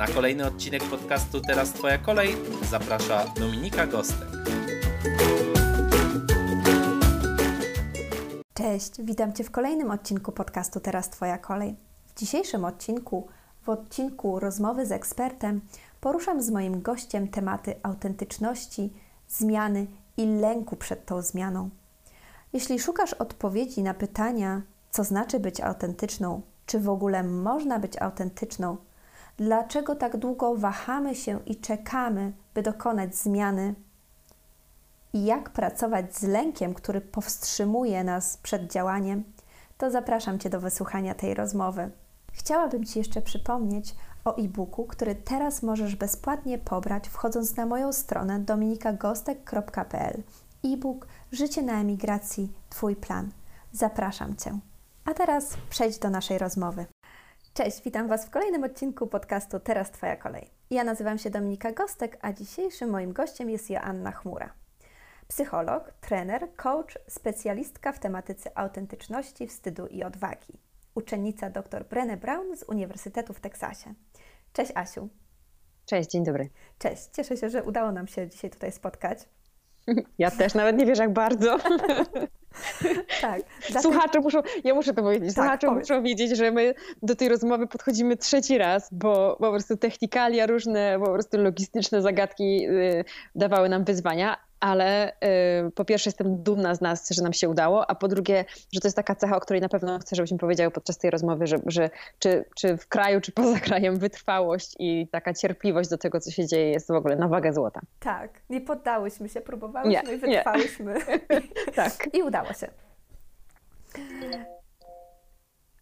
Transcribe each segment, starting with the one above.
Na kolejny odcinek podcastu Teraz Twoja kolej zaprasza Dominika Gostek. Cześć, witam Cię w kolejnym odcinku podcastu Teraz Twoja kolej. W dzisiejszym odcinku, w odcinku rozmowy z ekspertem, poruszam z moim gościem tematy autentyczności, zmiany i lęku przed tą zmianą. Jeśli szukasz odpowiedzi na pytania, co znaczy być autentyczną, czy w ogóle można być autentyczną, dlaczego tak długo wahamy się i czekamy, by dokonać zmiany, i jak pracować z lękiem, który powstrzymuje nas przed działaniem, to zapraszam Cię do wysłuchania tej rozmowy. Chciałabym Ci jeszcze przypomnieć o e-booku, który teraz możesz bezpłatnie pobrać wchodząc na moją stronę dominikagostek.pl. E-book Życie na emigracji Twój plan. Zapraszam Cię. A teraz przejdź do naszej rozmowy. Cześć, witam Was w kolejnym odcinku podcastu Teraz Twoja kolej. Ja nazywam się Dominika Gostek, a dzisiejszym moim gościem jest Joanna Chmura. Psycholog, trener, coach, specjalistka w tematyce autentyczności, wstydu i odwagi. Uczennica dr Brené Brown z Uniwersytetu w Teksasie. Cześć Asiu. Cześć, dzień dobry. Cześć, cieszę się, że udało nam się dzisiaj tutaj spotkać. Ja też, nawet nie wiesz jak bardzo. tak. Słuchacze muszą, ja muszę to powiedzieć, tak, słuchacze powiedz. muszą wiedzieć, że my do tej rozmowy podchodzimy trzeci raz, bo po prostu technikalia różne, po prostu logistyczne zagadki y, dawały nam wyzwania, ale y, po pierwsze jestem dumna z nas, że nam się udało, a po drugie, że to jest taka cecha, o której na pewno chcę, żebyśmy powiedziały podczas tej rozmowy, że, że czy, czy w kraju, czy poza krajem wytrwałość i taka cierpliwość do tego, co się dzieje jest w ogóle na wagę złota. Tak, nie poddałyśmy się, próbowałyśmy nie, i wytrwałyśmy. tak. I udało się.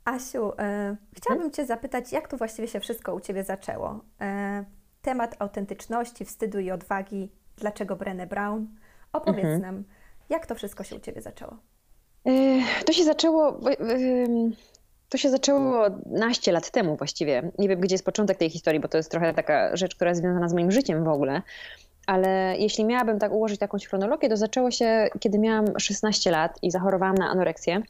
Asiu, e, chciałabym Cię zapytać, jak to właściwie się wszystko u Ciebie zaczęło? E, temat autentyczności, wstydu i odwagi Dlaczego Brené Brown? Opowiedz mhm. nam, jak to wszystko się u Ciebie zaczęło? E, to się zaczęło. To się zaczęło naście lat temu właściwie. Nie wiem, gdzie jest początek tej historii, bo to jest trochę taka rzecz, która jest związana z moim życiem w ogóle. Ale jeśli miałabym tak ułożyć jakąś chronologię, to zaczęło się, kiedy miałam 16 lat i zachorowałam na anoreksję.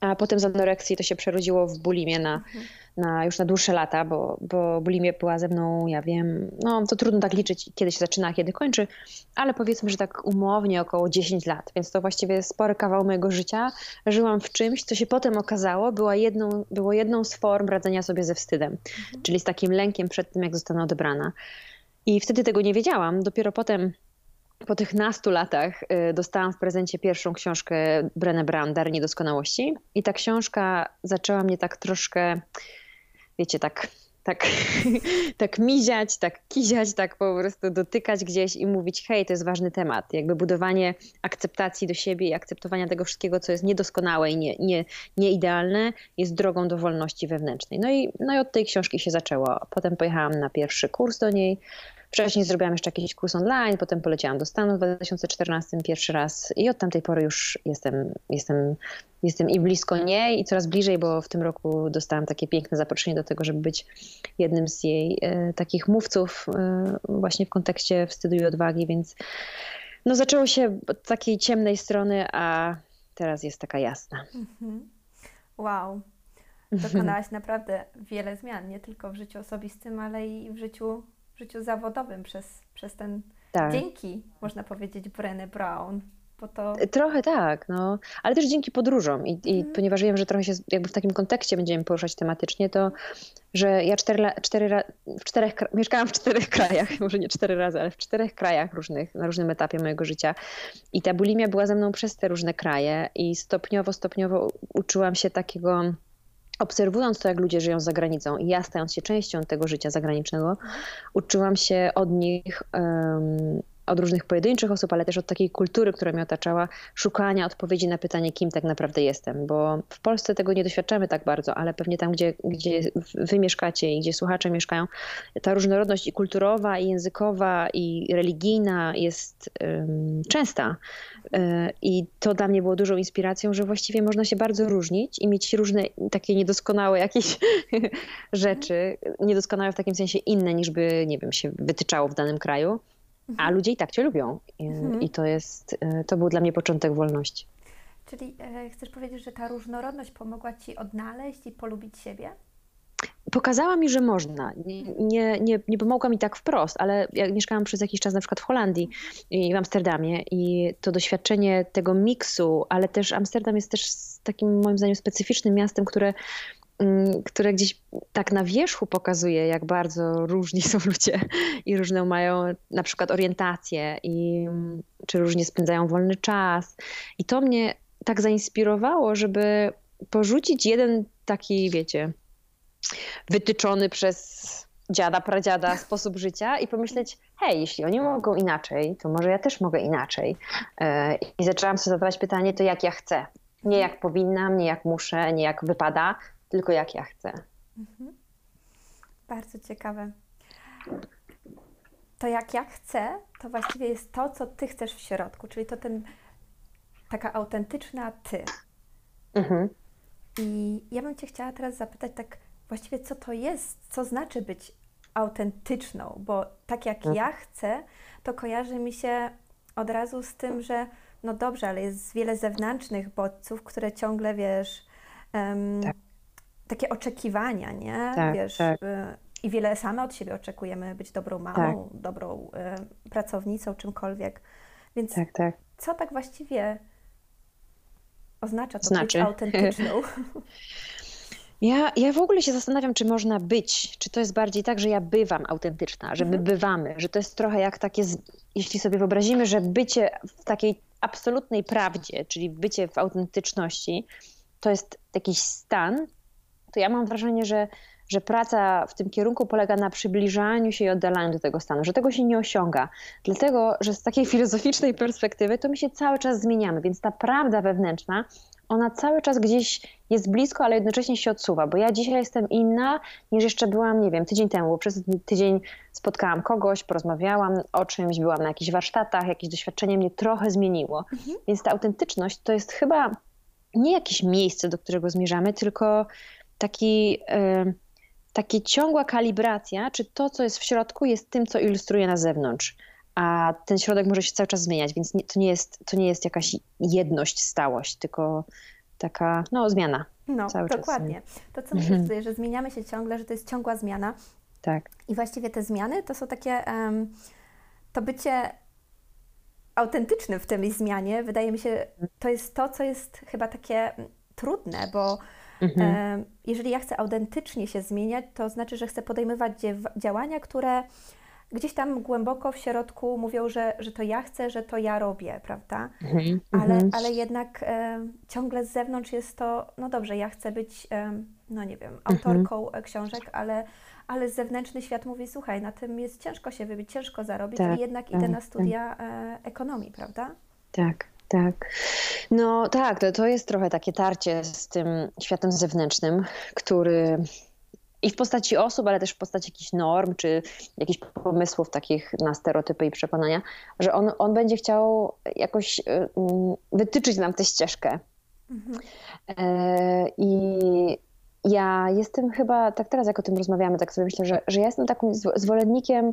A potem z anoreksji to się przerodziło w bulimię na, mhm. Na już na dłuższe lata, bo, bo bulimia była ze mną, ja wiem, no to trudno tak liczyć, kiedy się zaczyna, kiedy kończy, ale powiedzmy, że tak umownie około 10 lat, więc to właściwie spory kawał mojego życia. Żyłam w czymś, co się potem okazało, była jedną, było jedną z form radzenia sobie ze wstydem, mhm. czyli z takim lękiem przed tym, jak zostanę odebrana. I wtedy tego nie wiedziałam. Dopiero potem po tych nastu latach y, dostałam w prezencie pierwszą książkę Brené Brown, Dar Niedoskonałości. I ta książka zaczęła mnie tak troszkę, wiecie, tak, tak, tak miziać, tak kiziać, tak po prostu dotykać gdzieś i mówić, hej, to jest ważny temat. Jakby budowanie akceptacji do siebie i akceptowania tego wszystkiego, co jest niedoskonałe i nie, nie, nieidealne, jest drogą do wolności wewnętrznej. No i, no i od tej książki się zaczęło. Potem pojechałam na pierwszy kurs do niej. Wcześniej zrobiłam jeszcze jakiś kurs online, potem poleciałam do Stanów w 2014 pierwszy raz i od tamtej pory już jestem, jestem, jestem i blisko niej i coraz bliżej, bo w tym roku dostałam takie piękne zaproszenie do tego, żeby być jednym z jej e, takich mówców e, właśnie w kontekście wstydu i odwagi, więc no zaczęło się od takiej ciemnej strony, a teraz jest taka jasna. Mhm. Wow. Dokonałaś naprawdę wiele zmian, nie tylko w życiu osobistym, ale i w życiu życiu zawodowym przez, przez ten, tak. dzięki, można powiedzieć, Brené Brown. Bo to... Trochę tak, no. ale też dzięki podróżom I, i mhm. ponieważ wiem, że trochę się jakby w takim kontekście będziemy poruszać tematycznie, to że ja cztery, cztery, w czterech, mieszkałam w czterech krajach, może nie cztery razy, ale w czterech krajach różnych, na różnym etapie mojego życia i ta bulimia była ze mną przez te różne kraje i stopniowo, stopniowo uczyłam się takiego obserwując to, jak ludzie żyją za granicą i ja stając się częścią tego życia zagranicznego, uczyłam się od nich um, od różnych pojedynczych osób, ale też od takiej kultury, która mnie otaczała, szukania odpowiedzi na pytanie, kim tak naprawdę jestem. Bo w Polsce tego nie doświadczamy tak bardzo, ale pewnie tam, gdzie, gdzie wy mieszkacie i gdzie słuchacze mieszkają, ta różnorodność i kulturowa, i językowa, i religijna jest um, częsta. E, I to dla mnie było dużą inspiracją, że właściwie można się bardzo różnić i mieć różne takie niedoskonałe jakieś rzeczy, niedoskonałe w takim sensie inne niż by, nie wiem, się wytyczało w danym kraju, a mhm. ludzie i tak cię lubią. I, mhm. i to jest, e, to był dla mnie początek wolności. Czyli e, chcesz powiedzieć, że ta różnorodność pomogła ci odnaleźć i polubić siebie? pokazała mi, że można. Nie, nie, nie pomogła mi tak wprost, ale ja mieszkałam przez jakiś czas na przykład w Holandii i w Amsterdamie i to doświadczenie tego miksu, ale też Amsterdam jest też takim moim zdaniem specyficznym miastem, które które gdzieś tak na wierzchu pokazuje, jak bardzo różni są ludzie i różną mają na przykład orientację i czy różnie spędzają wolny czas. I to mnie tak zainspirowało, żeby porzucić jeden taki, wiecie, wytyczony przez dziada, pradziada sposób życia i pomyśleć, hej, jeśli oni mogą inaczej, to może ja też mogę inaczej. E, I zaczęłam sobie zadawać pytanie, to jak ja chcę. Nie jak powinnam, nie jak muszę, nie jak wypada, tylko jak ja chcę. Mhm. Bardzo ciekawe. To jak ja chcę, to właściwie jest to, co ty chcesz w środku, czyli to ten taka autentyczna ty. Mhm. I ja bym cię chciała teraz zapytać tak właściwie co to jest, co znaczy być autentyczną, bo tak jak mhm. ja chcę, to kojarzy mi się od razu z tym, że no dobrze, ale jest wiele zewnętrznych bodźców, które ciągle, wiesz, um, tak. Takie oczekiwania, nie? Tak, wiesz, tak. Y, i wiele same od siebie oczekujemy, być dobrą mamą, tak. dobrą y, pracownicą, czymkolwiek. Więc tak, tak. co tak właściwie oznacza to znaczy. być autentyczną? Ja, ja w ogóle się zastanawiam, czy można być, czy to jest bardziej tak, że ja bywam autentyczna, że my mhm. bywamy, że to jest trochę jak takie, jeśli sobie wyobrazimy, że bycie w takiej absolutnej prawdzie, czyli bycie w autentyczności, to jest jakiś stan, to ja mam wrażenie, że, że praca w tym kierunku polega na przybliżaniu się i oddalaniu do tego stanu, że tego się nie osiąga. Dlatego, że z takiej filozoficznej perspektywy to my się cały czas zmieniamy, więc ta prawda wewnętrzna ona cały czas gdzieś jest blisko, ale jednocześnie się odsuwa, bo ja dzisiaj jestem inna niż jeszcze byłam, nie wiem, tydzień temu, bo przez tydzień spotkałam kogoś, porozmawiałam o czymś, byłam na jakichś warsztatach, jakieś doświadczenie mnie trochę zmieniło. Mhm. Więc ta autentyczność to jest chyba nie jakieś miejsce, do którego zmierzamy, tylko taki, yy, taki ciągła kalibracja, czy to, co jest w środku, jest tym, co ilustruje na zewnątrz a ten środek może się cały czas zmieniać, więc nie, to, nie jest, to nie jest jakaś jedność, stałość, tylko taka no, zmiana. No, cały dokładnie. Czas. To, co mówisz tutaj, że zmieniamy się ciągle, że to jest ciągła zmiana. Tak. I właściwie te zmiany to są takie, um, to bycie autentycznym w tej zmianie, wydaje mi się, to jest to, co jest chyba takie trudne, bo mhm. jeżeli ja chcę autentycznie się zmieniać, to znaczy, że chcę podejmować działania, które gdzieś tam głęboko w środku mówią, że, że to ja chcę, że to ja robię, prawda? Mhm, ale, mhm. ale jednak e, ciągle z zewnątrz jest to, no dobrze, ja chcę być, e, no nie wiem, mhm. autorką mhm. książek, ale, ale zewnętrzny świat mówi, słuchaj, na tym jest ciężko się wybić, ciężko zarobić tak, i jednak tak, idę na tak. studia e, ekonomii, prawda? Tak. Tak. No tak, to, to jest trochę takie tarcie z tym światem zewnętrznym, który i w postaci osób, ale też w postaci jakichś norm, czy jakichś pomysłów takich na stereotypy i przekonania, że on, on będzie chciał jakoś y, mm, wytyczyć nam tę ścieżkę. Mhm. E, I ja jestem chyba, tak teraz jak o tym rozmawiamy, tak sobie myślę, że, że ja jestem takim zwolennikiem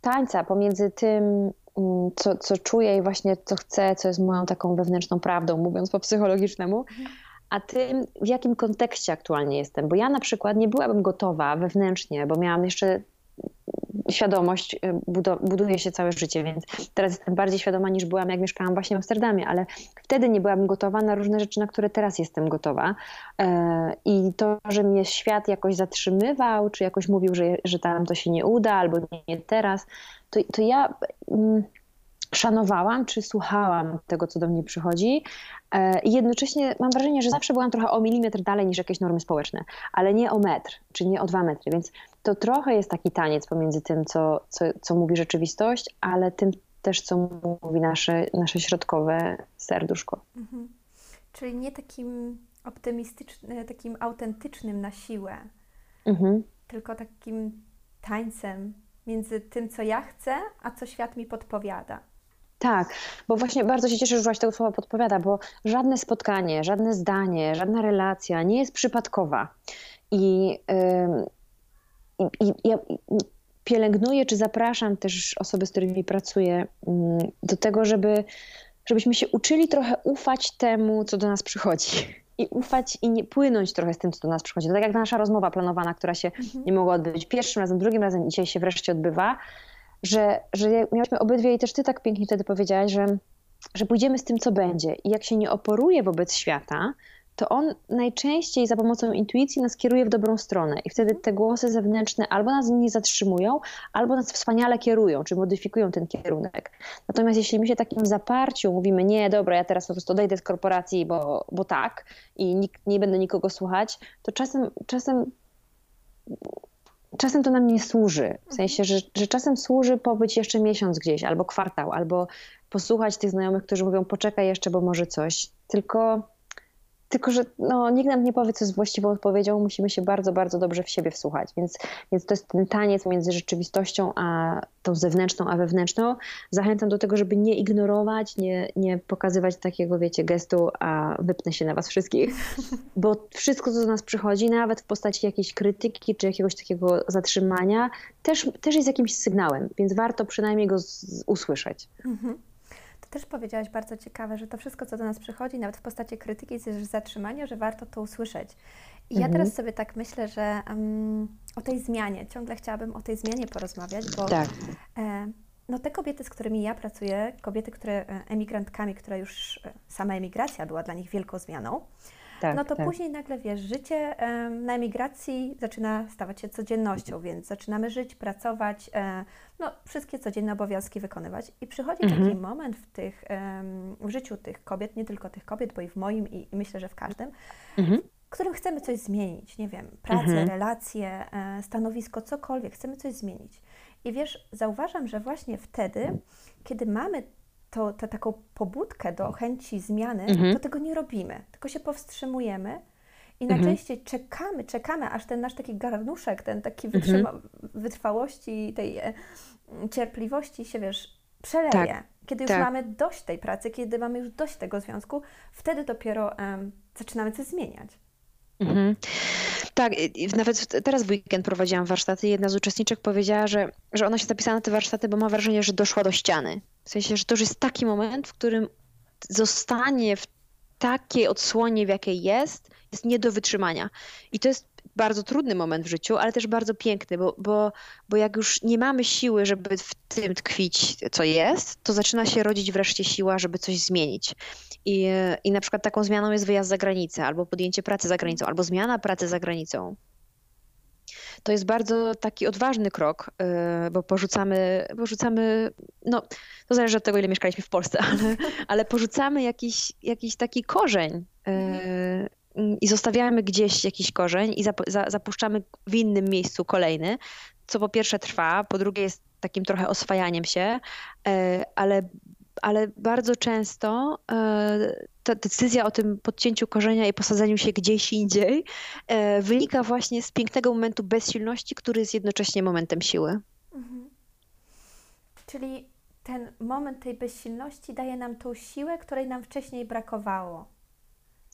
tańca pomiędzy tym, co, co czuję i właśnie co chcę, co jest moją taką wewnętrzną prawdą, mówiąc po psychologicznemu, a tym, w jakim kontekście aktualnie jestem. Bo ja na przykład nie byłabym gotowa wewnętrznie, bo miałam jeszcze świadomość, y, buduje się całe życie, więc teraz jestem bardziej świadoma niż byłam, jak mieszkałam właśnie w Amsterdamie, ale wtedy nie byłabym gotowa na różne rzeczy, na które teraz jestem gotowa. E, I to, że mnie świat jakoś zatrzymywał, czy jakoś mówił, że, że tam to się nie uda, albo nie teraz, to, to ja mm, szanowałam, czy słuchałam tego, co do mnie przychodzi. E, I jednocześnie mam wrażenie, że zawsze byłam trochę o milimetr dalej niż jakieś normy społeczne, ale nie o metr, czy nie o dwa metry. Więc to trochę jest taki taniec pomiędzy tym, co, co, co mówi rzeczywistość, ale tym też, co mówi nasze, nasze środkowe serduszko. Mhm. Czyli nie takim optymistycznym, takim autentycznym na siłę, mhm. tylko takim tańcem między tym, co ja chcę, a co świat mi podpowiada. Tak, bo właśnie bardzo się cieszę, że użyłaś tego słowa podpowiada, bo żadne spotkanie, żadne zdanie, żadna relacja nie jest przypadkowa. I, yy, i, ja pielęgnuję, czy zapraszam też osoby, z którymi pracuję, yy, do tego, żeby, żebyśmy się uczyli trochę ufać temu, co do nas przychodzi i ufać i nie płynąć trochę z tym, co do nas przychodzi. No tak jak nasza rozmowa planowana, która się mhm. nie mogła odbyć pierwszym razem, drugim razem, dzisiaj się wreszcie odbywa, że, że miałyśmy obydwie i też ty tak pięknie wtedy powiedziałaś, że, że pójdziemy z tym, co będzie. I jak się nie oporuje wobec świata, to on najczęściej za pomocą intuicji nas kieruje w dobrą stronę. I wtedy te głosy zewnętrzne albo nas nie zatrzymują, albo nas wspaniale kierują, czy modyfikują ten kierunek. Natomiast jeśli my się takim zaparciu mówimy, nie, dobra, ja teraz po prostu odejdę z korporacji, bo, bo tak, i nikt, nie będę nikogo słuchać, to czasem, czasem czasem to nam nie służy. W sensie, że, że czasem służy pobyć jeszcze miesiąc gdzieś, albo kwartał, albo posłuchać tych znajomych, którzy mówią, poczekaj jeszcze, bo może coś. Tylko tylko, że no, nikt nam nie powie, co jest właściwą odpowiedzią, musimy się bardzo, bardzo dobrze w siebie wsłuchać. Więc, więc to jest ten taniec między rzeczywistością a tą zewnętrzną, a wewnętrzną. Zachęcam do tego, żeby nie ignorować, nie, nie pokazywać takiego, wiecie, gestu, a wypnę się na was wszystkich, bo wszystko, co do nas przychodzi, nawet w postaci jakiejś krytyki czy jakiegoś takiego zatrzymania, też, też jest jakimś sygnałem, więc warto przynajmniej go z, usłyszeć. Mhm też powiedziałaś bardzo ciekawe, że to wszystko, co do nas przychodzi, nawet w postaci krytyki, czy zatrzymania, że warto to usłyszeć. I mhm. ja teraz sobie tak myślę, że um, o tej zmianie, ciągle chciałabym o tej zmianie porozmawiać, bo tak. e, no te kobiety, z którymi ja pracuję, kobiety, które e, emigrantkami, które już e, sama emigracja była dla nich wielką zmianą, tak, no to tak. później nagle wiesz, życie na emigracji zaczyna stawać się codziennością, więc zaczynamy żyć, pracować, e, no wszystkie codzienne obowiązki wykonywać. I przychodzi mhm. taki moment w, tych, w życiu tych kobiet, nie tylko tych kobiet, bo i w moim i, i myślę, że w każdym, mhm. w którym chcemy coś zmienić, nie wiem, pracę, mhm. relacje, e, stanowisko, cokolwiek, chcemy coś zmienić. I wiesz, zauważam, że właśnie wtedy, kiedy mamy to, to taką pobudkę do chęci zmiany, mhm. to tego nie robimy, tylko się powstrzymujemy i mhm. najczęściej czekamy, czekamy, aż ten nasz taki garnuszek, ten taki mhm. wytrwałości, tej e, cierpliwości się, wiesz, przeleje. Tak. Kiedy już tak. mamy dość tej pracy, kiedy mamy już dość tego związku, wtedy dopiero zaczynamy coś zmieniać. Mhm. Tak, nawet teraz w weekend prowadziłam warsztaty i jedna z uczestniczek powiedziała, że, że ona się zapisała na te warsztaty, bo ma wrażenie, że doszła do ściany. W sensie, że to już jest taki moment, w którym zostanie w takiej odsłonie, w jakiej jest, jest nie do wytrzymania. I to jest bardzo trudny moment w życiu, ale też bardzo piękny, bo, bo, bo jak już nie mamy siły, żeby w tym tkwić, co jest, to zaczyna się rodzić wreszcie siła, żeby coś zmienić. I, I na przykład taką zmianą jest wyjazd za granicę, albo podjęcie pracy za granicą, albo zmiana pracy za granicą. To jest bardzo taki odważny krok, y, bo porzucamy, porzucamy, no to zależy od tego, ile mieszkaliśmy w Polsce, ale, ale porzucamy jakiś, jakiś taki korzeń y, i zostawiamy gdzieś jakiś korzeń i zapuszczamy w innym miejscu kolejny, co po pierwsze trwa, po drugie jest takim trochę oswajaniem się, y, ale ale bardzo często e, ta decyzja o tym podcięciu korzenia i posadzeniu się gdzieś indziej e, wynika właśnie z pięknego momentu bezsilności, który jest jednocześnie momentem siły. Mhm. Czyli ten moment tej bezsilności daje nam tą siłę, której nam wcześniej brakowało.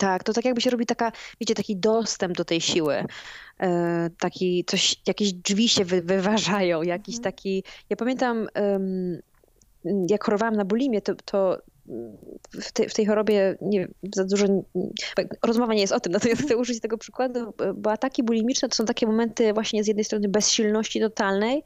Tak, to tak jakby się robi taka, wiecie, taki dostęp do tej siły. E, taki, coś, jakieś drzwi się wy, wyważają, jakiś mhm. taki. Ja pamiętam, jak chorowałam na bulimię, to, to w, te, w, tej chorobie nie, za dużo. Rozmowa nie jest o tym, natomiast chcę użyć tego przykładu, bo ataki bulimiczne to są takie momenty właśnie z jednej strony bezsilności totalnej,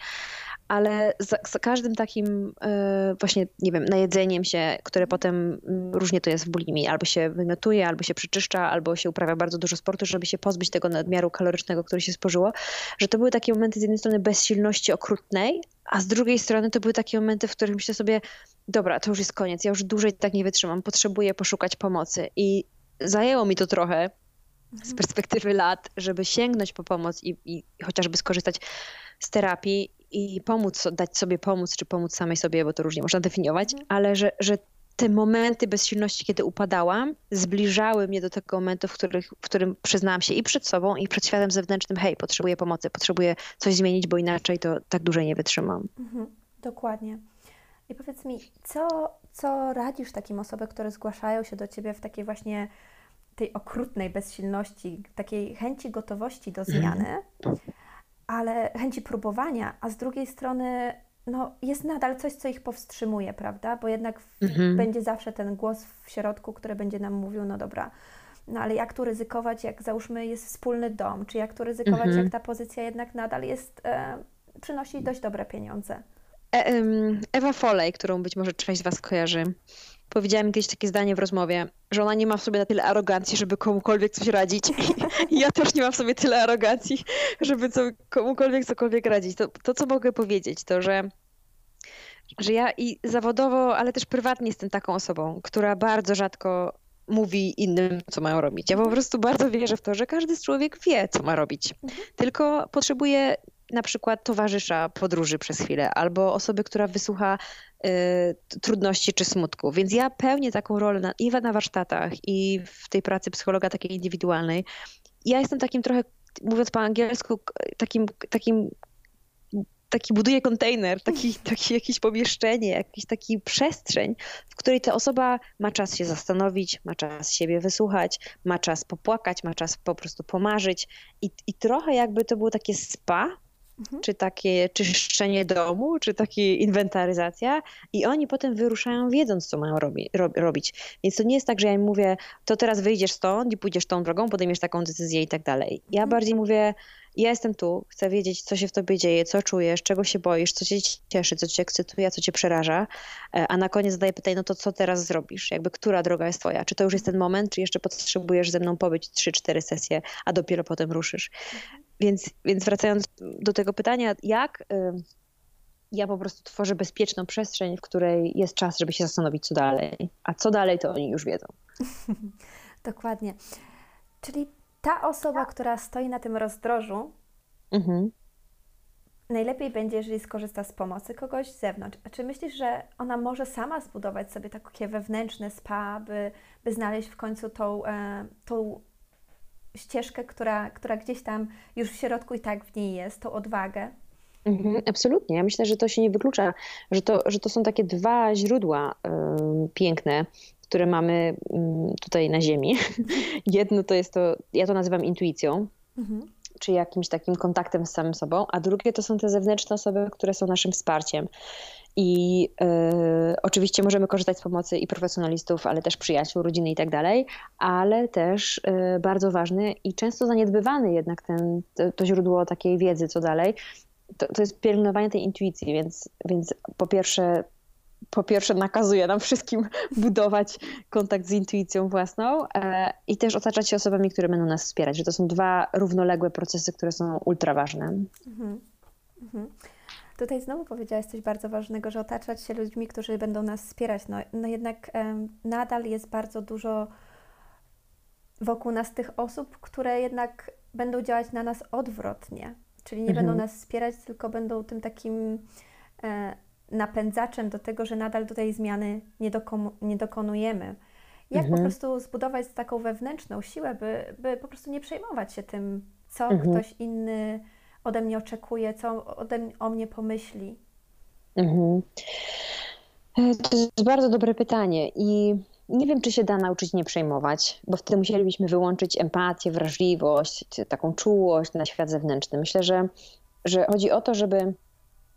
ale za, za, każdym takim e, właśnie, nie wiem, najedzeniem się, które potem mm, różnie to jest w bulimii, albo się wymiotuje, albo się przeczyszcza, albo się uprawia bardzo dużo sportu, żeby się pozbyć tego nadmiaru kalorycznego, który się spożyło, że to były takie momenty z jednej strony bezsilności okrutnej, a z drugiej strony to były takie momenty, w których myślę sobie, dobra, to już jest koniec, ja już dłużej tak nie wytrzymam, potrzebuję poszukać pomocy. I zajęło mi to trochę z mhm. perspektywy lat, żeby sięgnąć po pomoc i, i chociażby skorzystać z terapii i pomóc, dać sobie pomóc, czy pomóc samej sobie, bo to różnie można definiować, Mhm. ale że, że te momenty bezsilności, kiedy upadałam, zbliżały mnie do tego momentu, w, których, w którym przyznałam się i przed sobą, i przed światem zewnętrznym, hej, potrzebuję pomocy, potrzebuję coś zmienić, bo inaczej to tak dłużej nie wytrzymam. Mhm, dokładnie. I powiedz mi, co, co radzisz takim osobom, które zgłaszają się do ciebie w takiej właśnie tej okrutnej bezsilności, takiej chęci gotowości do zmiany, ale chęci próbowania, a z drugiej strony no, jest nadal coś, co ich powstrzymuje, prawda? Bo jednak Mhm. będzie zawsze ten głos w środku, który będzie nam mówił, no dobra, no ale jak tu ryzykować, jak załóżmy jest wspólny dom, czy jak tu ryzykować, Mhm. jak ta pozycja jednak nadal jest, e, przynosi dość dobre pieniądze. E, Ewa Foley, którą być może część z Was kojarzy, powiedziała mi kiedyś takie zdanie w rozmowie, że ona nie ma w sobie na tyle arogancji, żeby komukolwiek coś radzić. Ja też nie mam w sobie tyle arogancji, żeby co, komukolwiek cokolwiek radzić. To, to, co mogę powiedzieć, to że, że ja i zawodowo, ale też prywatnie jestem taką osobą, która bardzo rzadko mówi innym, co mają robić. Ja po prostu bardzo wierzę w to, że każdy człowiek wie, co ma robić. Tylko potrzebuje na przykład towarzysza podróży przez chwilę, albo osoby, która wysłucha y, trudności czy smutku. Więc ja pełnię taką rolę na, i na warsztatach, i w tej pracy psychologa takiej indywidualnej. Ja jestem takim trochę, mówiąc po angielsku, takim, takim taki buduję kontener, taki, taki jakieś pomieszczenie, jakiś taki przestrzeń, w której ta osoba ma czas się zastanowić, ma czas siebie wysłuchać, ma czas popłakać, ma czas po prostu pomarzyć i, i trochę jakby to było takie spa, Mhm. czy takie czyszczenie domu, czy takie inwentaryzacja i oni potem wyruszają wiedząc, co mają robi, rob, robić. Więc to nie jest tak, że ja im mówię, to teraz wyjdziesz stąd i pójdziesz tą drogą, podejmiesz taką decyzję i tak dalej. Ja Mhm. bardziej mówię, ja jestem tu, chcę wiedzieć, co się w tobie dzieje, co czujesz, czego się boisz, co cię cieszy, co cię ekscytuje, co cię przeraża. E, A na koniec zadaję pytanie, no to co teraz zrobisz? Jakby która droga jest twoja? Czy to już jest ten moment, czy jeszcze potrzebujesz ze mną pobyć 3-4 sesje, a dopiero potem ruszysz? Więc, więc wracając do tego pytania, jak ym, ja po prostu tworzę bezpieczną przestrzeń, w której jest czas, żeby się zastanowić, co dalej. A co dalej, to oni już wiedzą. Dokładnie. Czyli ta osoba, która stoi na tym rozdrożu, Mhm. najlepiej będzie, jeżeli skorzysta z pomocy kogoś z zewnątrz. A czy myślisz, że ona może sama zbudować sobie takie wewnętrzne spa, by, by znaleźć w końcu tą, e, tą ścieżkę, która, która gdzieś tam już w środku i tak w niej jest, tą odwagę? Mhm, absolutnie. Ja myślę, że to się nie wyklucza, że to, że to są takie dwa źródła ym, piękne, które mamy ym, tutaj na Ziemi. Jedno to jest to, ja to nazywam intuicją, Mhm. czy jakimś takim kontaktem z samym sobą, a drugie to są te zewnętrzne osoby, które są naszym wsparciem. I e, oczywiście możemy korzystać z pomocy i profesjonalistów, ale też przyjaciół, rodziny i tak dalej, ale też e, bardzo ważny i często zaniedbywany jednak ten, to, to źródło takiej wiedzy, co dalej, to, to jest pielęgnowanie tej intuicji, więc, więc po pierwsze po pierwsze nakazuje nam wszystkim budować kontakt z intuicją własną e, i też otaczać się osobami, które będą nas wspierać, że to są dwa równoległe procesy, które są ultra ważne. Mhm. Mhm. Tutaj znowu powiedziałaś coś bardzo ważnego, że otaczać się ludźmi, którzy będą nas wspierać. No, no jednak em, nadal jest bardzo dużo wokół nas tych osób, które jednak będą działać na nas odwrotnie. Czyli nie Mhm. będą nas wspierać, tylko będą tym takim e, napędzaczem do tego, że nadal do tej zmiany nie, nie dokonujemy. Jak po Mhm. prostu zbudować taką wewnętrzną siłę, by, by po prostu nie przejmować się tym, co Mhm. ktoś inny ode mnie oczekuje, co ode o mnie pomyśli. Mhm. E, To jest bardzo dobre pytanie i nie wiem, czy się da nauczyć nie przejmować, bo wtedy musielibyśmy wyłączyć empatię, wrażliwość, taką czułość na świat zewnętrzny. Myślę, że, że chodzi o to, żeby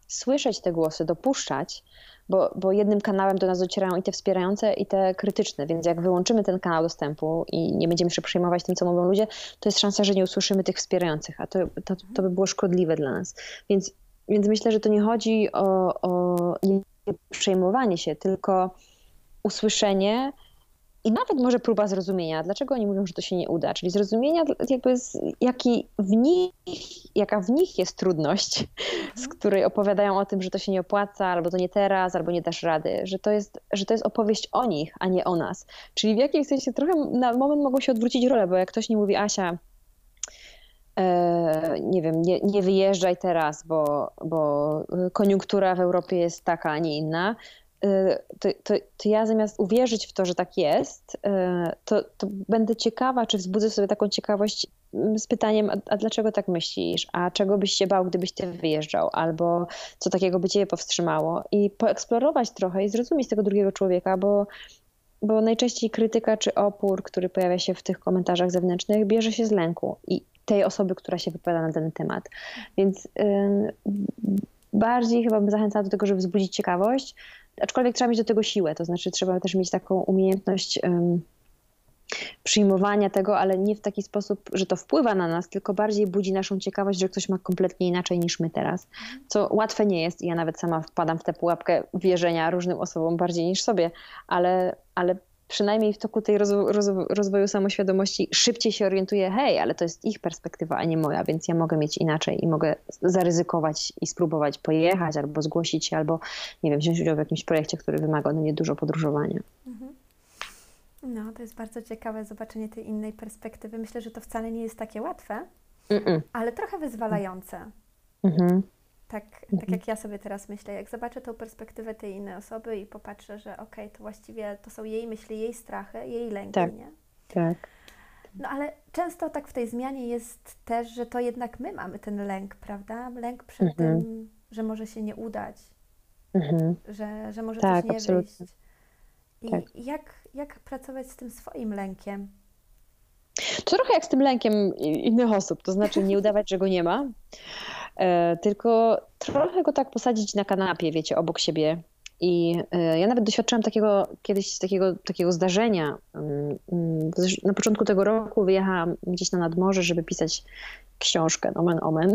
słyszeć te głosy, dopuszczać, bo, bo jednym kanałem do nas docierają i te wspierające, i te krytyczne, więc jak wyłączymy ten kanał dostępu i nie będziemy się przejmować tym, co mówią ludzie, to jest szansa, że nie usłyszymy tych wspierających, a to, to, to by było szkodliwe dla nas. Więc, więc myślę, że to nie chodzi o, o nie przejmowanie się, tylko usłyszenie i nawet może próba zrozumienia, dlaczego oni mówią, że to się nie uda, czyli zrozumienia jakby z, jaki w nich, jaka w nich jest trudność, z której opowiadają o tym, że to się nie opłaca, albo to nie teraz, albo nie dasz rady, że to jest, że to jest opowieść o nich, a nie o nas. Czyli w jakimś sensie trochę na moment mogą się odwrócić role, bo jak ktoś nie mówi Asia, e, nie wiem, nie, nie wyjeżdżaj teraz, bo, bo koniunktura w Europie jest taka, a nie inna, to, to, to, ja zamiast uwierzyć w to, że tak jest, e, to, to będę ciekawa, czy wzbudzę sobie taką ciekawość mm, z pytaniem, a, a, dlaczego tak myślisz? A czego byś się bał, gdybyś ty wyjeżdżał? Albo co takiego by ciebie powstrzymało? I poeksplorować trochę i zrozumieć tego drugiego człowieka, bo bo najczęściej krytyka czy opór, który pojawia się w tych komentarzach zewnętrznych, bierze się z lęku i tej osoby, która się wypowiada na ten temat. Więc yy, bardziej chyba bym zachęcała do tego, żeby wzbudzić ciekawość, aczkolwiek trzeba mieć do tego siłę, to znaczy trzeba też mieć taką umiejętność. Przyjmowania tego, ale nie w taki sposób, że to wpływa na nas, tylko bardziej budzi naszą ciekawość, że ktoś ma kompletnie inaczej niż my teraz. Co łatwe nie jest i ja nawet sama wpadam w tę pułapkę wierzenia różnym osobom bardziej niż sobie, ale, ale przynajmniej w toku tej rozwo rozwo rozwoju samoświadomości szybciej się orientuję, hej, ale to jest ich perspektywa, a nie moja, więc ja mogę mieć inaczej i mogę zaryzykować i spróbować pojechać albo zgłosić się, albo nie wiem, wziąć udział w jakimś projekcie, który wymaga ode mnie dużo podróżowania. Mhm. No, to jest bardzo ciekawe zobaczenie tej innej perspektywy. Myślę, że to wcale nie jest takie łatwe, mm -mm. ale trochę wyzwalające. Mm-hmm. Tak, tak mhm. jak ja sobie teraz myślę, jak zobaczę tą perspektywę tej innej osoby i popatrzę, że okej, okay, to właściwie to są jej myśli, jej strachy, jej lęki, tak. nie? Tak. No ale często tak w tej zmianie jest też, że to jednak my mamy ten lęk, prawda? Lęk przed mm-hmm. tym, że może się nie udać, mm-hmm. że, że może tak, coś nie absolutnie. wyjść. I tak. jak, jak pracować z tym swoim lękiem? To trochę jak z tym lękiem innych osób, to znaczy nie udawać, że go nie ma, tylko trochę go tak posadzić na kanapie, wiecie, obok siebie. I e, ja nawet doświadczyłam takiego kiedyś takiego, takiego zdarzenia. Mm, mm, na początku tego roku wyjechałam gdzieś na nadmorze, żeby pisać książkę, omen omen,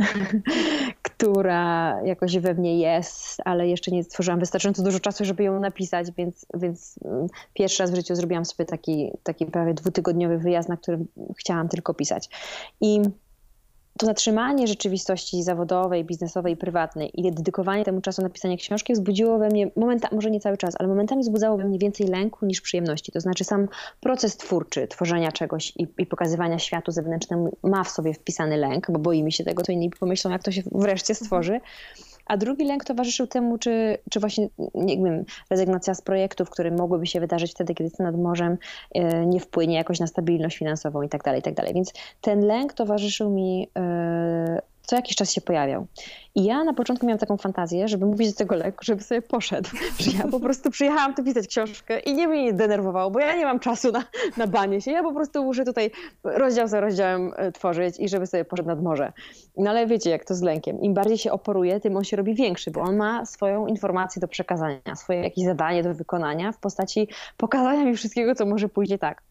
która jakoś we mnie jest, ale jeszcze nie stworzyłam wystarczająco dużo czasu, żeby ją napisać, więc, więc mm, pierwszy raz w życiu zrobiłam sobie taki, taki prawie dwutygodniowy wyjazd, na którym chciałam tylko pisać. I to zatrzymanie rzeczywistości zawodowej, biznesowej i prywatnej i dedykowanie temu czasu na pisanie książki wzbudziło we mnie, momentami, może nie cały czas, ale momentami wzbudzało we mnie więcej lęku niż przyjemności. To znaczy sam proces twórczy, tworzenia czegoś i, i pokazywania światu zewnętrznemu ma w sobie wpisany lęk, bo boimy się tego, co inni pomyślą, jak to się wreszcie stworzy. A drugi lęk towarzyszył temu, czy, czy właśnie nie wiem, rezygnacja z projektów, które mogłyby się wydarzyć wtedy, kiedy ty nad morzem e, nie wpłynie jakoś na stabilność finansową i tak dalej, i tak dalej. Więc ten lęk towarzyszył mi e, co jakiś czas się pojawiał. I ja na początku miałam taką fantazję, żeby mówić do tego leku, żeby sobie poszedł. Że ja po prostu przyjechałam tu pisać książkę i nie mnie denerwowało, bo ja nie mam czasu na, na banie się. Ja po prostu muszę tutaj rozdział za rozdziałem e, tworzyć i żeby sobie poszedł nad morze. No ale wiecie, jak to z lękiem. Im bardziej się oporuje, tym on się robi większy, bo on ma swoją informację do przekazania, swoje jakieś zadanie do wykonania w postaci pokazania mi wszystkiego, co może pójść tak.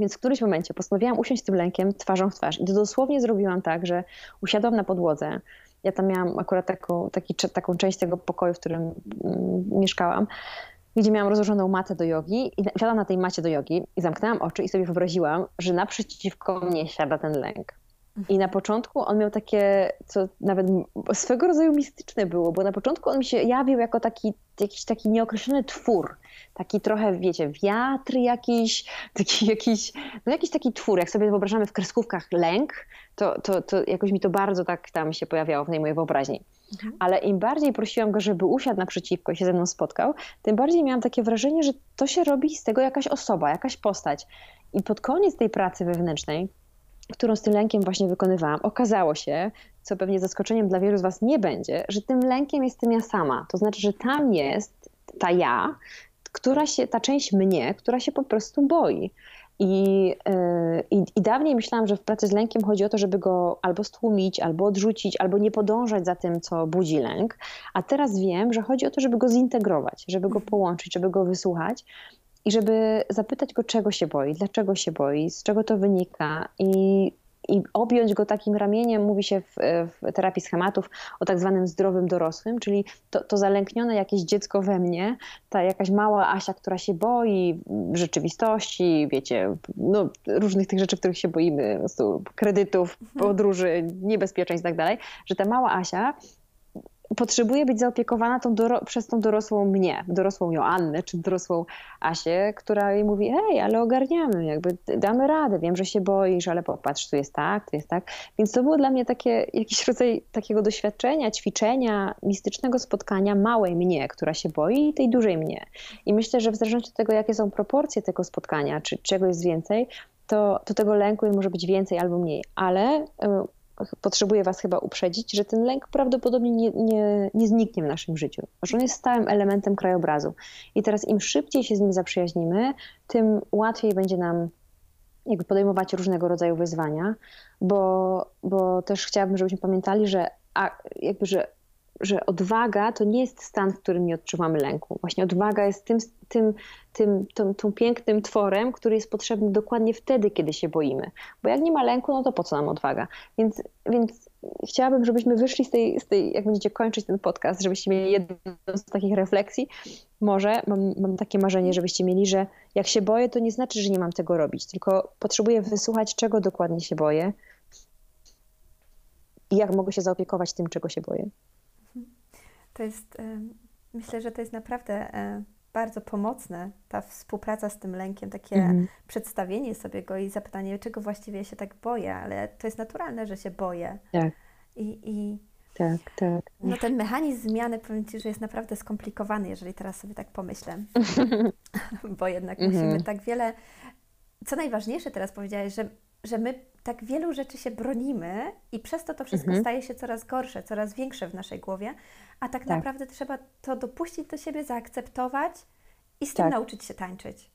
Więc w którymś momencie postanowiłam usiąść z tym lękiem twarzą w twarz. I to dosłownie zrobiłam tak, że usiadłam na podłodze. Ja tam miałam akurat taką, taki, taką część tego pokoju, w którym mm, mieszkałam, gdzie miałam rozłożoną matę do jogi i siadłam na tej macie do jogi i zamknęłam oczy i sobie wyobraziłam, że naprzeciwko mnie siada ten lęk. I na początku on miał takie, co nawet swego rodzaju mistyczne było, bo na początku on mi się jawił jako taki, jakiś taki nieokreślony twór, taki trochę, wiecie, wiatr jakiś, taki jakiś, no jakiś taki twór, jak sobie wyobrażamy w kreskówkach lęk, to, to, to jakoś mi to bardzo tak tam się pojawiało w tej mojej wyobraźni. Mhm. Ale im bardziej prosiłam go, żeby usiadł naprzeciwko i się ze mną spotkał, tym bardziej miałam takie wrażenie, że to się robi z tego jakaś osoba, jakaś postać. I pod koniec tej pracy wewnętrznej, którą z tym lękiem właśnie wykonywałam, okazało się, co pewnie zaskoczeniem dla wielu z Was nie będzie, że tym lękiem jestem ja sama. To znaczy, że tam jest ta ja, która się, ta część mnie, która się po prostu boi. I, yy, I, dawniej myślałam, że w pracy z lękiem chodzi o to, żeby go albo stłumić, albo odrzucić, albo nie podążać za tym, co budzi lęk. A teraz wiem, że chodzi o to, żeby go zintegrować, żeby go połączyć, żeby go wysłuchać i żeby zapytać go, czego się boi, dlaczego się boi, z czego to wynika i i objąć go takim ramieniem, mówi się w, w, terapii schematów o tak zwanym zdrowym dorosłym, czyli to, to zalęknione jakieś dziecko we mnie, ta jakaś mała Asia, która się boi rzeczywistości, wiecie, no, różnych tych rzeczy, których się boimy, kredytów, mhm. podróży, niebezpieczeństw i tak dalej, że ta mała Asia potrzebuje być zaopiekowana tą przez tą dorosłą mnie, dorosłą Joannę czy dorosłą Asię, która jej mówi, hej, ale ogarniamy, jakby damy radę, wiem, że się boisz, ale popatrz, tu jest tak, tu jest tak. Więc to było dla mnie takie, jakiś rodzaj takiego doświadczenia, ćwiczenia, mistycznego spotkania małej mnie, która się boi i tej dużej mnie. I myślę, że w zależności od tego, jakie są proporcje tego spotkania, czy czego jest więcej, to, to tego lęku może być więcej albo mniej, ale e, potrzebuję Was chyba uprzedzić, że ten lęk prawdopodobnie nie, nie, nie zniknie w naszym życiu, że on jest stałym elementem krajobrazu. I teraz im szybciej się z nim zaprzyjaźnimy, tym łatwiej będzie nam jakby podejmować różnego rodzaju wyzwania, bo, bo też chciałabym, żebyśmy pamiętali, że, a, jakby, że że odwaga to nie jest stan, w którym nie odczuwamy lęku. Właśnie odwaga jest tym, tym, tym, tym pięknym tworem, który jest potrzebny dokładnie wtedy, kiedy się boimy. Bo jak nie ma lęku, no to po co nam odwaga? Więc, więc chciałabym, żebyśmy wyszli z tej, z tej, jak będziecie kończyć ten podcast, żebyście mieli jedną z takich refleksji. Może mam, mam takie marzenie, żebyście mieli, że jak się boję, to nie znaczy, że nie mam tego robić, tylko potrzebuję wysłuchać, czego dokładnie się boję i jak mogę się zaopiekować tym, czego się boję. To jest, myślę, że to jest naprawdę e, bardzo pomocne, ta współpraca z tym lękiem, takie mhm. przedstawienie sobie go i zapytanie, czego właściwie się tak boję, ale to jest naturalne, że się boję. Tak. I, i tak, tak. No ten mechanizm zmiany, powiem Ci, że jest naprawdę skomplikowany, jeżeli teraz sobie tak pomyślę, bo jednak mhm. musimy tak wiele... Co najważniejsze teraz powiedziałeś, że, że my tak wielu rzeczy się bronimy i przez to to wszystko mhm. staje się coraz gorsze, coraz większe w naszej głowie, a tak, tak. naprawdę trzeba to dopuścić do siebie, zaakceptować i z tym tak. nauczyć się tańczyć.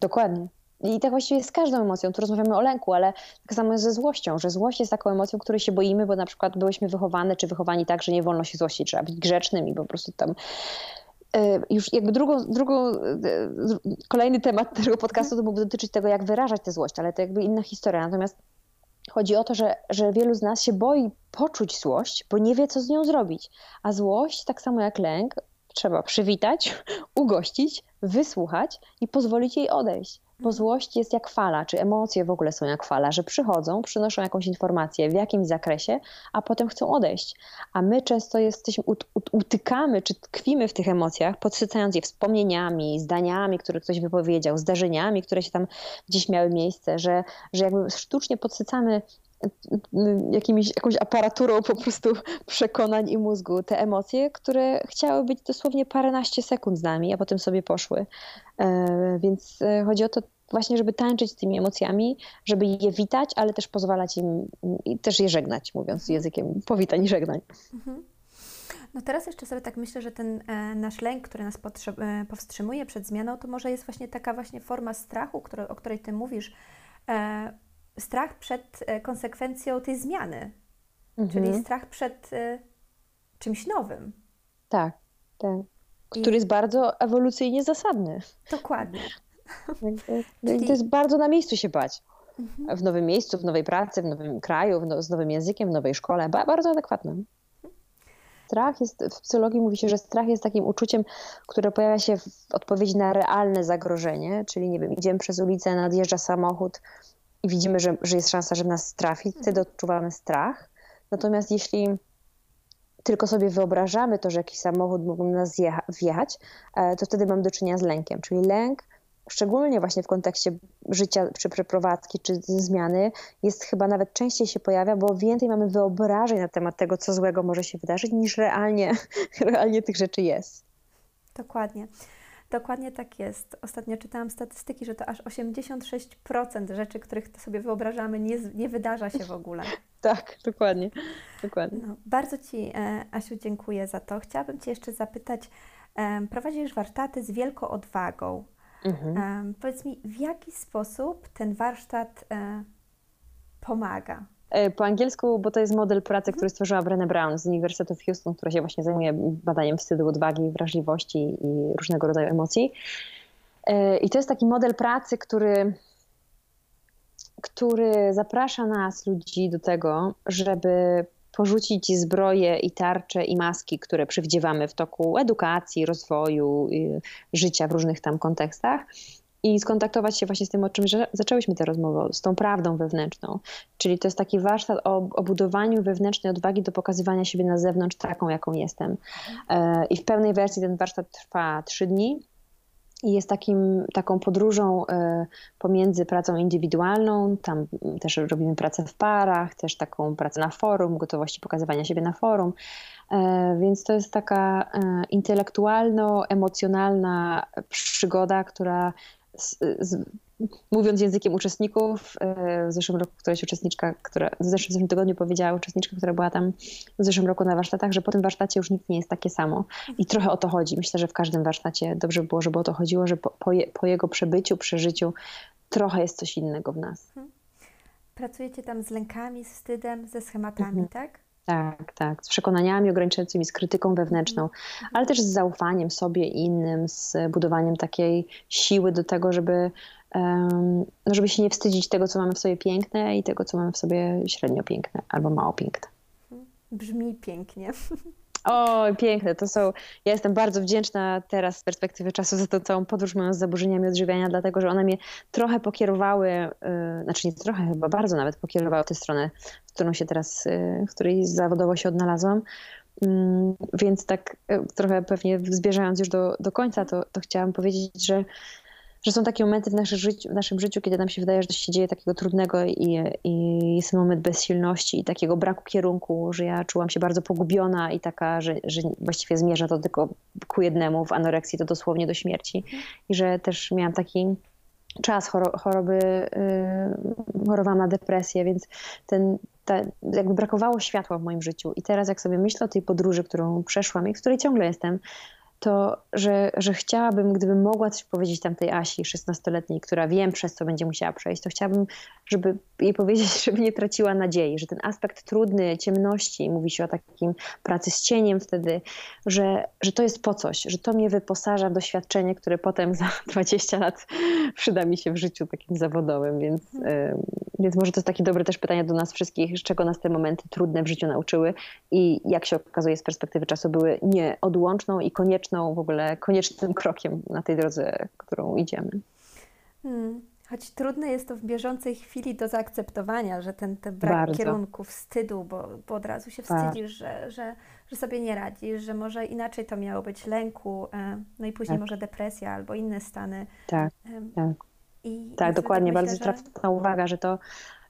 Dokładnie. I tak właściwie z każdą emocją. Tu rozmawiamy o lęku, ale tak samo jest ze złością, że złość jest taką emocją, której się boimy, bo na przykład byłyśmy wychowane czy wychowani tak, że nie wolno się złościć, trzeba być grzecznym i po prostu tam e, już jakby drugą, drugą, e, kolejny temat tego podcastu to mógłby dotyczyć tego, jak wyrażać tę złość, ale to jakby inna historia. Natomiast Chodzi o to, że, że wielu z nas się boi poczuć złość, bo nie wie, co z nią zrobić. A złość, tak samo jak lęk, trzeba przywitać, ugościć, wysłuchać i pozwolić jej odejść. Bo złość jest jak fala, czy emocje w ogóle są jak fala, że przychodzą, przynoszą jakąś informację w jakimś zakresie, a potem chcą odejść. A my często jesteśmy, utykamy, czy tkwimy w tych emocjach, podsycając je wspomnieniami, zdaniami, które ktoś wypowiedział, zdarzeniami, które się tam gdzieś miały miejsce, że, że jakby sztucznie podsycamy jakimiś, jakąś aparaturą po prostu przekonań i mózgu te emocje, które chciały być dosłownie paręnaście sekund z nami, a potem sobie poszły. E, więc e, chodzi o to właśnie, żeby tańczyć z tymi emocjami, żeby je witać, ale też pozwalać im i też je żegnać, mówiąc językiem powitań i żegnań. Mhm. No teraz jeszcze sobie tak myślę, że ten e, nasz lęk, który nas e, powstrzymuje przed zmianą, to może jest właśnie taka właśnie forma strachu, który, o której Ty mówisz, e, strach przed e, konsekwencją tej zmiany, mhm. czyli strach przed e, czymś nowym. Tak, tak. Który I... jest bardzo ewolucyjnie zasadny. Dokładnie. czyli... To jest bardzo na miejscu się bać. Mhm. W nowym miejscu, w nowej pracy, w nowym kraju, w no, z nowym językiem, w nowej szkole. Bardzo adekwatne. Strach jest, w psychologii mówi się, że strach jest takim uczuciem, które pojawia się w odpowiedzi na realne zagrożenie, czyli nie wiem, idziemy przez ulicę, nadjeżdża samochód, i widzimy, że, że jest szansa, że nas trafi, wtedy odczuwamy strach. Natomiast jeśli tylko sobie wyobrażamy to, że jakiś samochód mógł nas wjechać, e, to wtedy mamy do czynienia z lękiem. Czyli lęk, szczególnie właśnie w kontekście życia czy przeprowadzki, czy zmiany, jest chyba nawet częściej się pojawia, bo więcej mamy wyobrażeń na temat tego, co złego może się wydarzyć, niż realnie, realnie tych rzeczy jest. Dokładnie. Dokładnie tak jest. Ostatnio czytałam statystyki, że to aż 86% rzeczy, których sobie wyobrażamy, nie, nie wydarza się w ogóle. tak, dokładnie. dokładnie. No, bardzo Ci, e, Asiu, dziękuję za to. Chciałabym Cię jeszcze zapytać, prowadzisz warsztaty z wielką odwagą. Mhm. Powiedz mi, w jaki sposób ten warsztat e, pomaga? E, po angielsku, bo to jest model pracy, który stworzyła Brené Brown z Uniwersytetu w Houston, która się właśnie zajmuje badaniem wstydu, odwagi, wrażliwości i różnego rodzaju emocji. E, I to jest taki model pracy, który, który zaprasza nas, ludzi, do tego, żeby porzucić zbroje i tarcze i maski, które przywdziewamy w toku edukacji, rozwoju, życia w różnych tam kontekstach i skontaktować się właśnie z tym, o czym zaczęłyśmy tę rozmowę, z tą prawdą wewnętrzną. Czyli to jest taki warsztat o, o budowaniu wewnętrznej odwagi do pokazywania siebie na zewnątrz taką, jaką jestem. E, I w pełnej wersji ten warsztat trwa trzy dni i jest takim, taką podróżą e, pomiędzy pracą indywidualną, tam też robimy pracę w parach, też taką pracę na forum, gotowości pokazywania siebie na forum. E, więc to jest taka intelektualno-emocjonalna przygoda, która z, z, mówiąc językiem uczestników, w zeszłym roku któraś uczestniczka, która w zeszłym, w zeszłym tygodniu powiedziała uczestniczka, która była tam w zeszłym roku na warsztatach, że po tym warsztacie już nikt nie jest takie samo. I trochę o to chodzi. Myślę, że w każdym warsztacie dobrze by było, żeby o to chodziło, że po, po, je, po jego przebyciu, przeżyciu trochę jest coś innego w nas. Mhm. Pracujecie tam z lękami, z wstydem, ze schematami, mhm. tak? Tak, tak. Z przekonaniami ograniczającymi, z krytyką wewnętrzną, ale też z zaufaniem sobie i innym, z budowaniem takiej siły do tego, żeby no żeby się nie wstydzić tego, co mamy w sobie piękne i tego, co mamy w sobie średnio piękne albo mało piękne. Brzmi pięknie. O, piękne. To są. Ja jestem bardzo wdzięczna teraz z perspektywy czasu za tą całą podróż moją z zaburzeniami odżywiania, dlatego że one mnie trochę pokierowały, yy, znaczy nie trochę, chyba bardzo nawet pokierowały tę stronę, w którą się teraz, yy, w której zawodowo się odnalazłam. Yy, więc tak y, trochę pewnie zbierzając już do, do końca, to, to chciałam powiedzieć, że że są takie momenty w życiu, w naszym życiu kiedy nam się wydaje, że coś się dzieje takiego trudnego i, i jest moment bezsilności i takiego braku kierunku, że ja czułam się bardzo pogubiona i taka, że, że właściwie zmierza to tylko ku jednemu, w anoreksji to dosłownie do śmierci. I że też miałam taki czas choroby, yy, chorowałam na depresję, więc ten, ta, jakby brakowało światła w moim życiu. I teraz jak sobie myślę o tej podróży, którą przeszłam i w której ciągle jestem, to że, że chciałabym, gdybym mogła coś powiedzieć tamtej Asi, 16-letniej, która wiem, przez co będzie musiała przejść, to chciałabym, żeby jej powiedzieć, żeby nie traciła nadziei, że ten aspekt trudny, ciemności, mówi się o takim pracy z cieniem wtedy, że, że to jest po coś, że to mnie wyposaża w doświadczenie, które potem za 20 lat przyda mi się w życiu takim zawodowym, więc, więc może to jest takie dobre też pytanie do nas wszystkich, z czego nas te momenty trudne w życiu nauczyły i jak się okazuje z perspektywy czasu były nieodłączną i konieczną, w ogóle koniecznym krokiem na tej drodze, którą idziemy. Hmm. Choć trudne jest to w bieżącej chwili do zaakceptowania, że ten, ten brak Bardzo. kierunku, wstydu, bo, bo od razu się wstydzisz, że, że, że sobie nie radzisz, że może inaczej to miało być lęku, e, no i później tak. może depresja albo inne stany. Tak, tak. I, tak, dokładnie. Myślę, Bardzo że... trafna uwaga, że to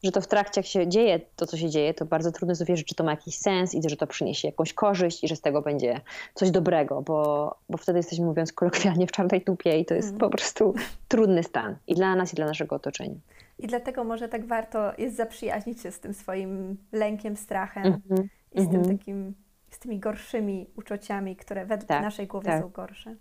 że to w trakcie, jak się dzieje to, co się dzieje, to bardzo trudno jest uwierzyć, czy to ma jakiś sens i że to przyniesie jakąś korzyść i że z tego będzie coś dobrego, bo, bo wtedy jesteśmy, mówiąc kolokwialnie, w czarnej tupie i to jest mm. po prostu trudny stan i dla nas, i dla naszego otoczenia. I dlatego może tak warto jest zaprzyjaźnić się z tym swoim lękiem, strachem mm -hmm. i z tym mm -hmm. takim, z tymi gorszymi uczuciami, które według tak, naszej głowy tak. są gorsze.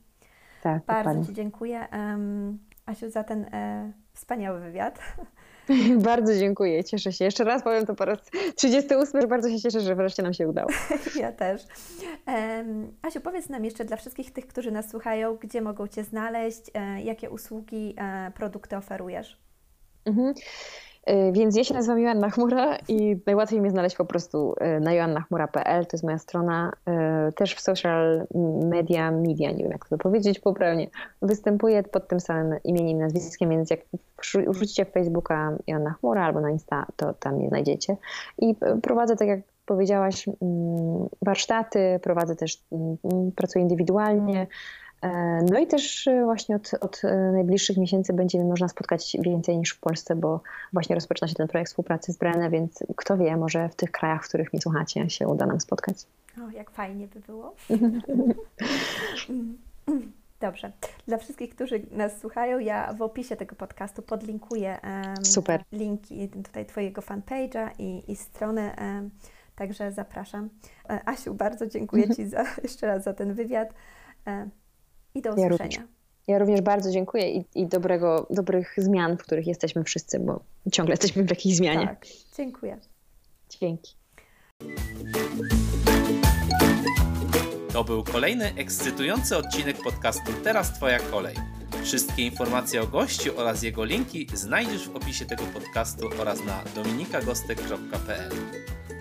Tak, Bardzo. Ci dziękuję, um, Asiu, za ten e, wspaniały wywiad. Bardzo dziękuję, cieszę się. Jeszcze raz powiem to po raz 38, że bardzo się cieszę, że wreszcie nam się udało. Ja też. Um, Asiu, powiedz nam jeszcze dla wszystkich tych, którzy nas słuchają, gdzie mogą Cię znaleźć, e, jakie usługi, e, produkty oferujesz? Mhm. Y, więc ja się nazywam Joanna Chmura i najłatwiej mnie znaleźć po prostu y, na joannachmura.pl, to jest moja strona, y, też w social media, media, nie wiem jak to powiedzieć poprawnie, występuję pod tym samym imieniem, nazwiskiem, więc jak wrzucicie w Facebooka Joanna Chmura albo na Insta, to tam mnie znajdziecie. I prowadzę, tak jak powiedziałaś, mm, warsztaty, prowadzę też, mm, pracuję indywidualnie, no i też e, właśnie od, od e, najbliższych miesięcy będzie można spotkać więcej niż w Polsce, bo właśnie rozpoczyna się ten projekt współpracy z Brenne, więc kto wie, może w tych krajach, w których mnie słuchacie, się uda nam spotkać. O, jak fajnie by było. Dobrze. Dla wszystkich, którzy nas słuchają, ja w opisie tego podcastu podlinkuję um, Super. linki tutaj Twojego fanpage'a i, i strony, um, także zapraszam. Asiu, bardzo dziękuję Ci za, jeszcze raz za ten wywiad i do usłyszenia. Ja również, ja również bardzo dziękuję i, i, dobrego, dobrych zmian, w których jesteśmy wszyscy, bo ciągle jesteśmy w jakiejś zmianie. Tak, dziękuję. Dzięki. To był kolejny ekscytujący odcinek podcastu Teraz Twoja kolej. Wszystkie informacje o gościu oraz jego linki znajdziesz w opisie tego podcastu oraz na dominikagostek.pl.